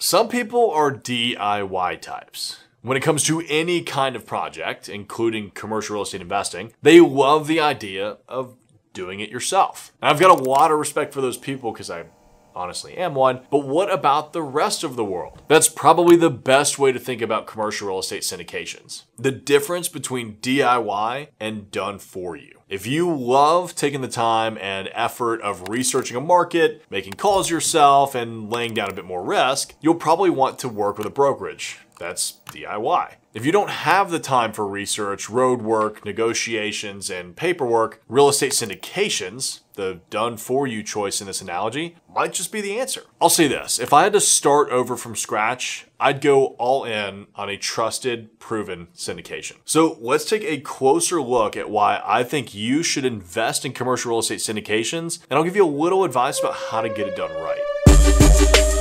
Some people are DIY types. When it comes to any kind of project, including commercial real estate investing, they love the idea of doing it yourself. I've got a lot of respect for those people because I honestly am one. But what about the rest of the world? That's probably the best way to think about commercial real estate syndications. The difference between DIY and done for you. If you love taking the time and effort of researching a market, making calls yourself, and laying down a bit more risk, you'll probably want to work with a brokerage. That's DIY. If you don't have the time for research, road work, negotiations, and paperwork, real estate syndications, the done for you choice in this analogy, might just be the answer. I'll say this if I had to start over from scratch, I'd go all in on a trusted, proven syndication. So let's take a closer look at why I think you should invest in commercial real estate syndications, and I'll give you a little advice about how to get it done right.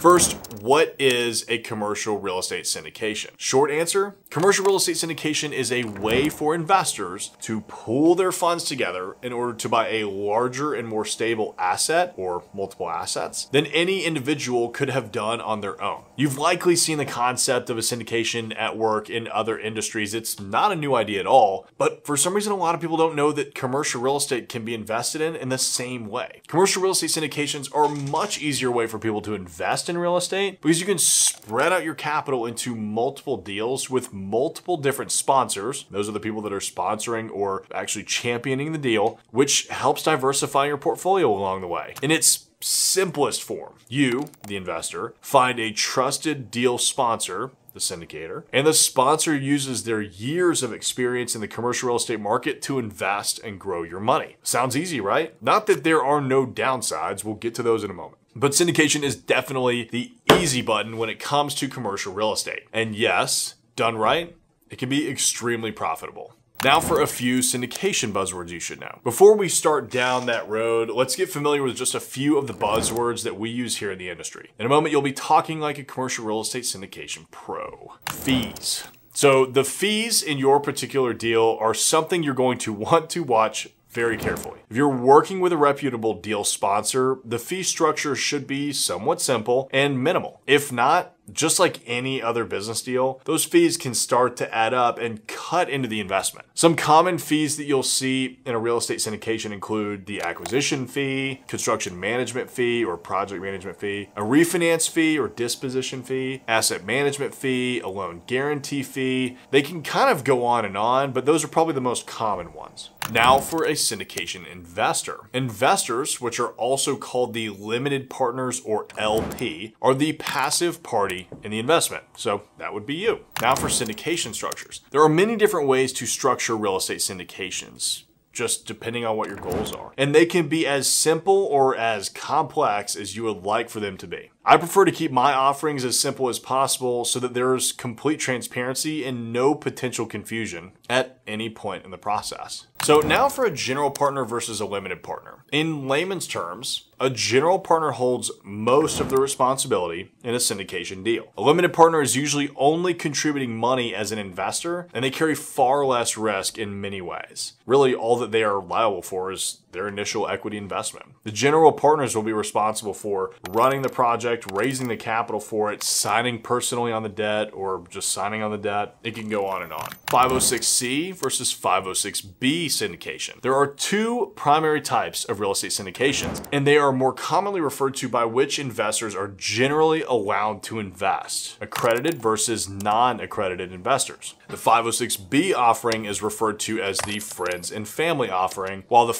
First, what is a commercial real estate syndication? Short answer commercial real estate syndication is a way for investors to pool their funds together in order to buy a larger and more stable asset or multiple assets than any individual could have done on their own. You've likely seen the concept of a syndication at work in other industries. It's not a new idea at all, but for some reason, a lot of people don't know that commercial real estate can be invested in in the same way. Commercial real estate syndications are a much easier way for people to invest in real estate because you can spread out your capital into multiple deals with multiple different sponsors. Those are the people that are sponsoring or actually championing the deal, which helps diversify your portfolio along the way. In its simplest form, you, the investor, find a trusted deal sponsor the syndicator. And the sponsor uses their years of experience in the commercial real estate market to invest and grow your money. Sounds easy, right? Not that there are no downsides. We'll get to those in a moment. But syndication is definitely the easy button when it comes to commercial real estate. And yes, done right, it can be extremely profitable. Now for a few syndication buzzwords you should know. Before we start down that road, let's get familiar with just a few of the buzzwords that we use here in the industry. In a moment, you'll be talking like a commercial real estate syndication pro. Fees. So the fees in your particular deal are something you're going to want to watch very carefully. If you're working with a reputable deal sponsor, the fee structure should be somewhat simple and minimal. If not, just like any other business deal, those fees can start to add up and cut into the investment. Some common fees that you'll see in a real estate syndication include the acquisition fee, construction management fee or project management fee, a refinance fee or disposition fee, asset management fee, a loan guarantee fee. They can kind of go on and on, but those are probably the most common ones. Now for a syndication investor. Investors, which are also called the limited partners or LP, are the passive party in the investment. So that would be you. Now for syndication structures. There are many different ways to structure real estate syndications just depending on what your goals are. And they can be as simple or as complex as you would like for them to be. I prefer to keep my offerings as simple as possible so that there's complete transparency and no potential confusion at any point in the process. So now for a general partner versus a limited partner. In layman's terms, a general partner holds most of the responsibility in a syndication deal. A limited partner is usually only contributing money as an investor, and they carry far less risk in many ways. Really, all that they are liable for is their initial equity investment. The general partners will be responsible for running the project, raising the capital for it, signing personally on the debt, or just signing on the debt. It can go on and on. 506C versus 506B syndication. There are two primary types of real estate syndications, and they are more commonly referred to by which investors are generally allowed to invest accredited versus non accredited investors. The 506B offering is referred to as the friends and family offering, while the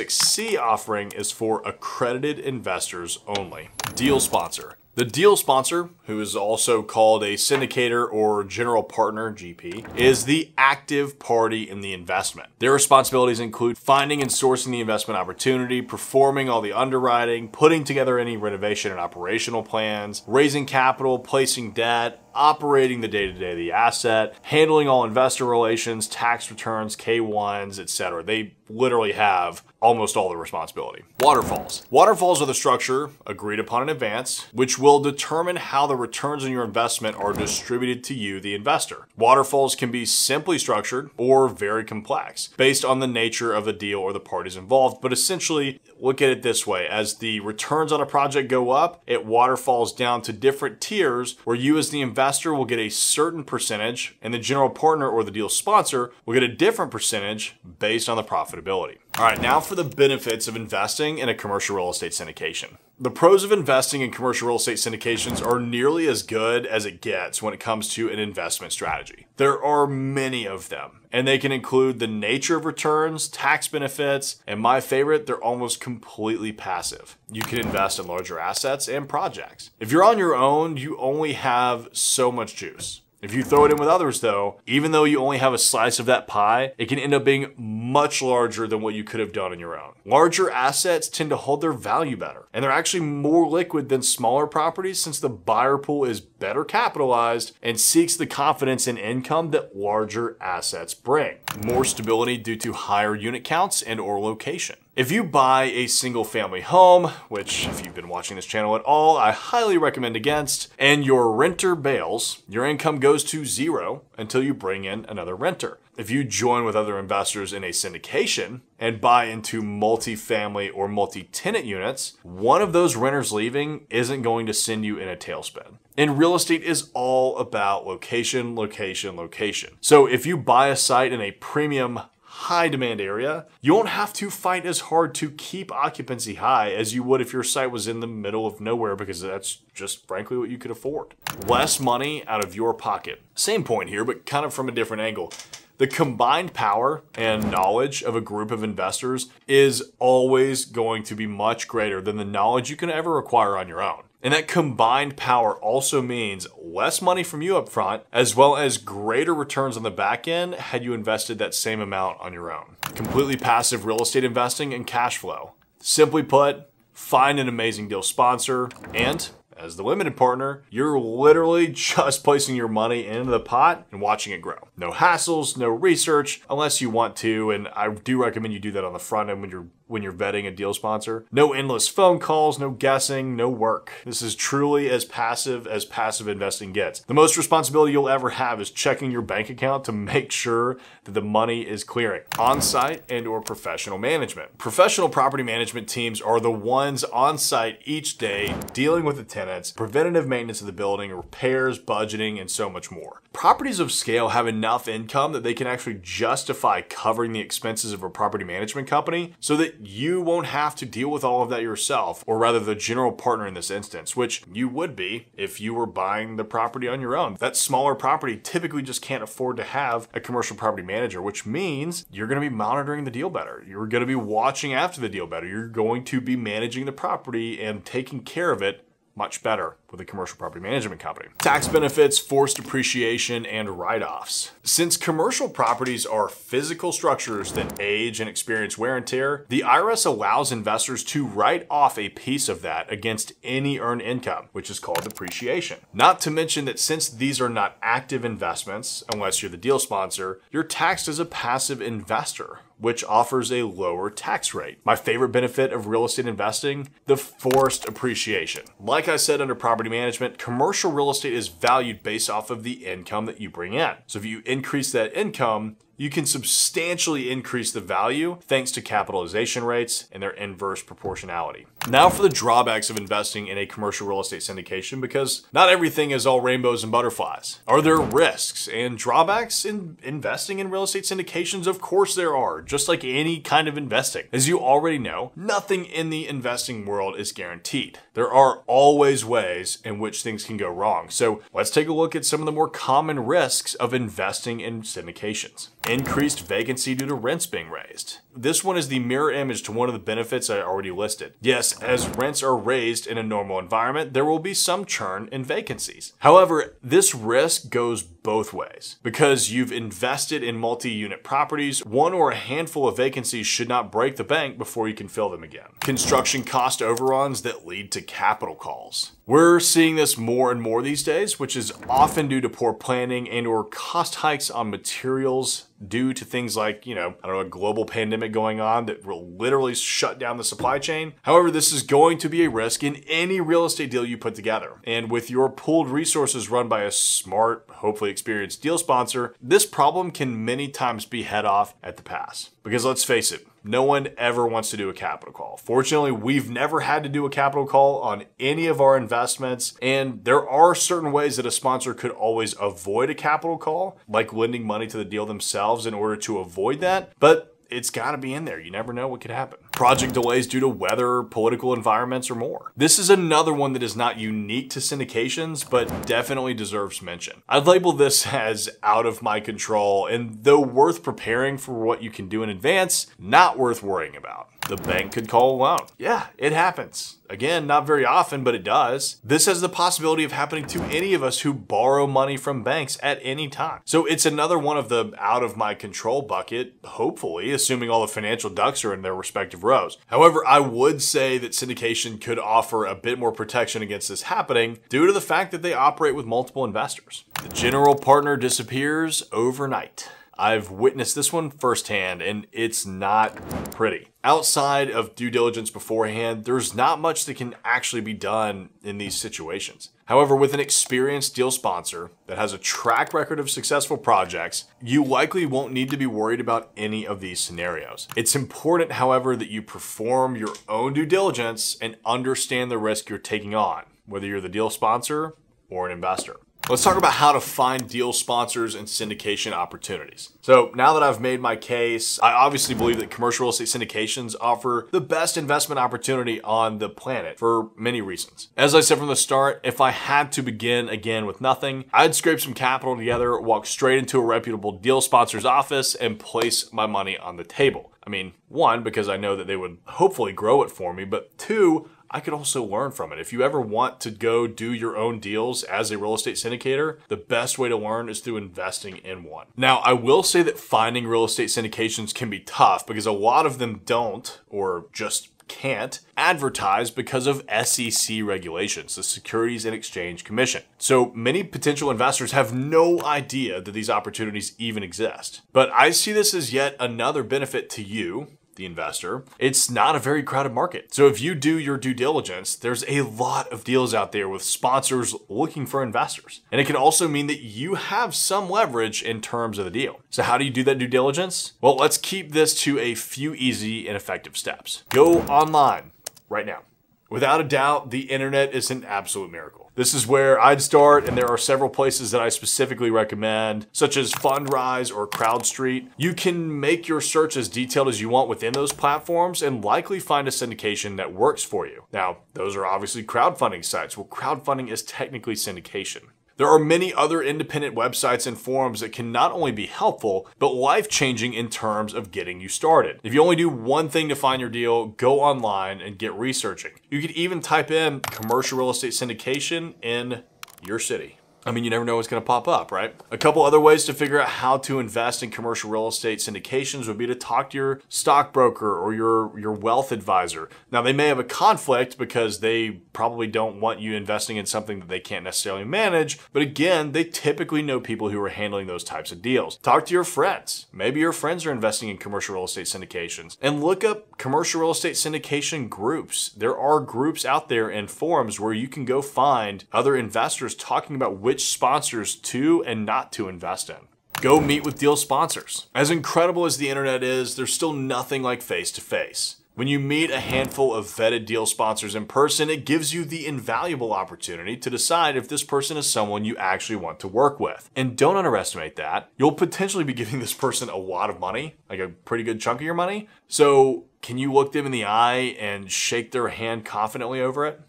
506C offering is for accredited investors only. Deal sponsor. The deal sponsor, who is also called a syndicator or general partner GP, is the active party in the investment. Their responsibilities include finding and sourcing the investment opportunity, performing all the underwriting, putting together any renovation and operational plans, raising capital, placing debt, operating the day-to-day of the asset, handling all investor relations, tax returns, K1s, etc. They literally have almost all the responsibility. Waterfalls. Waterfalls are the structure agreed upon in advance, which will determine how the returns on your investment are distributed to you, the investor. Waterfalls can be simply structured or very complex based on the nature of the deal or the parties involved, but essentially look at it this way as the returns on a project go up, it waterfalls down to different tiers where you, as the investor, will get a certain percentage, and the general partner or the deal sponsor will get a different percentage based on the profitability. All right, now for the benefits of investing in a commercial real estate syndication. The pros of investing in commercial real estate syndications are nearly as good as it gets when it comes to an investment strategy. There are many of them, and they can include the nature of returns, tax benefits, and my favorite, they're almost completely passive. You can invest in larger assets and projects. If you're on your own, you only have so much juice. If you throw it in with others though, even though you only have a slice of that pie, it can end up being much larger than what you could have done on your own. Larger assets tend to hold their value better, and they're actually more liquid than smaller properties since the buyer pool is better capitalized and seeks the confidence in income that larger assets bring. More stability due to higher unit counts and or location. If you buy a single family home, which if you've been watching this channel at all, I highly recommend against, and your renter bails, your income goes to zero until you bring in another renter. If you join with other investors in a syndication and buy into multi-family or multi-tenant units, one of those renters leaving isn't going to send you in a tailspin. And real estate is all about location, location, location. So if you buy a site in a premium high demand area, you won't have to fight as hard to keep occupancy high as you would if your site was in the middle of nowhere because that's just frankly what you could afford. Less money out of your pocket. Same point here, but kind of from a different angle. The combined power and knowledge of a group of investors is always going to be much greater than the knowledge you can ever acquire on your own. And that combined power also means less money from you up front, as well as greater returns on the back end had you invested that same amount on your own. Completely passive real estate investing and cash flow. Simply put, find an amazing deal sponsor and as the limited partner, you're literally just placing your money into the pot and watching it grow. No hassles, no research, unless you want to, and I do recommend you do that on the front end when you're when you're vetting a deal sponsor. No endless phone calls, no guessing, no work. This is truly as passive as passive investing gets. The most responsibility you'll ever have is checking your bank account to make sure that the money is clearing. On-site and or professional management. Professional property management teams are the ones on site each day dealing with the tenants, preventative maintenance of the building, repairs, budgeting, and so much more. Properties of scale have enough income that they can actually justify covering the expenses of a property management company so that you won't have to deal with all of that yourself, or rather the general partner in this instance, which you would be if you were buying the property on your own. That smaller property typically just can't afford to have a commercial property manager, which means you're going to be monitoring the deal better. You're going to be watching after the deal better. You're going to be managing the property and taking care of it much better with a commercial property management company. Tax benefits, forced depreciation, and write-offs. Since commercial properties are physical structures that age and experience wear and tear, the IRS allows investors to write off a piece of that against any earned income, which is called depreciation. Not to mention that since these are not active investments, unless you're the deal sponsor, you're taxed as a passive investor, which offers a lower tax rate. My favorite benefit of real estate investing, the forced appreciation. Like I said under property management, commercial real estate is valued based off of the income that you bring in. So if you increase that income, you can substantially increase the value thanks to capitalization rates and their inverse proportionality. Now for the drawbacks of investing in a commercial real estate syndication because not everything is all rainbows and butterflies. Are there risks and drawbacks in investing in real estate syndications? Of course there are, just like any kind of investing. As you already know, nothing in the investing world is guaranteed. There are always ways in which things can go wrong. So let's take a look at some of the more common risks of investing in syndications. Increased vacancy due to rents being raised. This one is the mirror image to one of the benefits I already listed. Yes, as rents are raised in a normal environment, there will be some churn in vacancies. However, this risk goes both ways. Because you've invested in multi-unit properties, one or a handful of vacancies should not break the bank before you can fill them again. Construction cost overruns that lead to capital calls. We're seeing this more and more these days, which is often due to poor planning and or cost hikes on materials due to things like, you know, I don't know, a global pandemic going on that will literally shut down the supply chain. However, this is going to be a risk in any real estate deal you put together. And with your pooled resources run by a smart, hopefully experienced deal sponsor, this problem can many times be head off at the pass. Because let's face it, no one ever wants to do a capital call. Fortunately, we've never had to do a capital call on any of our investments, and there are certain ways that a sponsor could always avoid a capital call, like lending money to the deal themselves in order to avoid that. But it's got to be in there. You never know what could happen. Project delays due to weather, political environments, or more. This is another one that is not unique to syndications, but definitely deserves mention. I'd label this as out of my control, and though worth preparing for what you can do in advance, not worth worrying about. The bank could call a loan. Yeah, it happens. Again, not very often, but it does. This has the possibility of happening to any of us who borrow money from banks at any time. So it's another one of the out of my control bucket, hopefully, assuming all the financial ducks are in their respective rows. However, I would say that syndication could offer a bit more protection against this happening due to the fact that they operate with multiple investors. The general partner disappears overnight. I've witnessed this one firsthand and it's not pretty. Outside of due diligence beforehand, there's not much that can actually be done in these situations. However, with an experienced deal sponsor that has a track record of successful projects, you likely won't need to be worried about any of these scenarios. It's important, however, that you perform your own due diligence and understand the risk you're taking on, whether you're the deal sponsor or an investor. Let's talk about how to find deal sponsors and syndication opportunities. So now that I've made my case, I obviously believe that commercial real estate syndications offer the best investment opportunity on the planet for many reasons. As I said from the start, if I had to begin again with nothing, I'd scrape some capital together, walk straight into a reputable deal sponsor's office, and place my money on the table. I mean, one, because I know that they would hopefully grow it for me, but two, I could also learn from it. If you ever want to go do your own deals as a real estate syndicator, the best way to learn is through investing in one. Now, I will say that finding real estate syndications can be tough because a lot of them don't or just can't advertise because of SEC regulations, the Securities and Exchange Commission. So many potential investors have no idea that these opportunities even exist. But I see this as yet another benefit to you, the investor, it's not a very crowded market. So if you do your due diligence, there's a lot of deals out there with sponsors looking for investors. And it can also mean that you have some leverage in terms of the deal. So how do you do that due diligence? Well, let's keep this to a few easy and effective steps. Go online right now. Without a doubt, the internet is an absolute miracle. This is where I'd start, and there are several places that I specifically recommend, such as Fundrise or CrowdStreet. You can make your search as detailed as you want within those platforms and likely find a syndication that works for you. Now, those are obviously crowdfunding sites. Well, crowdfunding is technically syndication. There are many other independent websites and forums that can not only be helpful, but life changing in terms of getting you started. If you only do one thing to find your deal, go online and get researching. You could even type in commercial real estate syndication in your city. I mean, you never know what's going to pop up, right? A couple other ways to figure out how to invest in commercial real estate syndications would be to talk to your stockbroker or your, your wealth advisor. Now, they may have a conflict because they probably don't want you investing in something that they can't necessarily manage, but again, they typically know people who are handling those types of deals. Talk to your friends. Maybe your friends are investing in commercial real estate syndications and look up commercial real estate syndication groups. There are groups out there and forums where you can go find other investors talking about which sponsors to and not to invest in. Go meet with deal sponsors. As incredible as the internet is, there's still nothing like face to face. When you meet a handful of vetted deal sponsors in person, it gives you the invaluable opportunity to decide if this person is someone you actually want to work with. And don't underestimate that. You'll potentially be giving this person a lot of money, like a pretty good chunk of your money. So, can you look them in the eye and shake their hand confidently over it?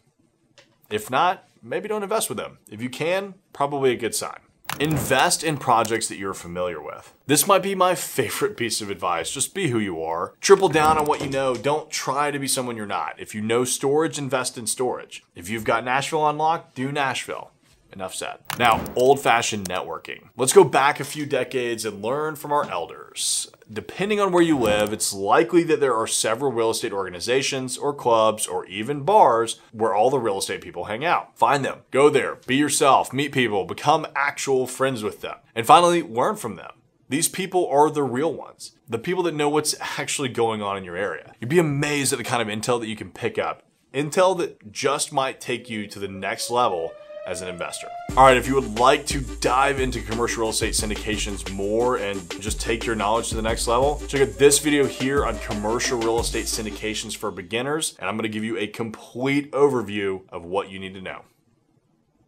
If not, maybe don't invest with them. If you can, probably a good sign. Invest in projects that you're familiar with. This might be my favorite piece of advice. Just be who you are. Triple down on what you know. Don't try to be someone you're not. If you know storage, invest in storage. If you've got Nashville unlocked, do Nashville. Enough said. Now, old fashioned networking. Let's go back a few decades and learn from our elders. Depending on where you live, it's likely that there are several real estate organizations or clubs or even bars where all the real estate people hang out. Find them, go there, be yourself, meet people, become actual friends with them. And finally, learn from them. These people are the real ones, the people that know what's actually going on in your area. You'd be amazed at the kind of intel that you can pick up. Intel that just might take you to the next level as an investor. All right, if you would like to dive into commercial real estate syndications more and just take your knowledge to the next level, check out this video here on commercial real estate syndications for beginners, and I'm gonna give you a complete overview of what you need to know.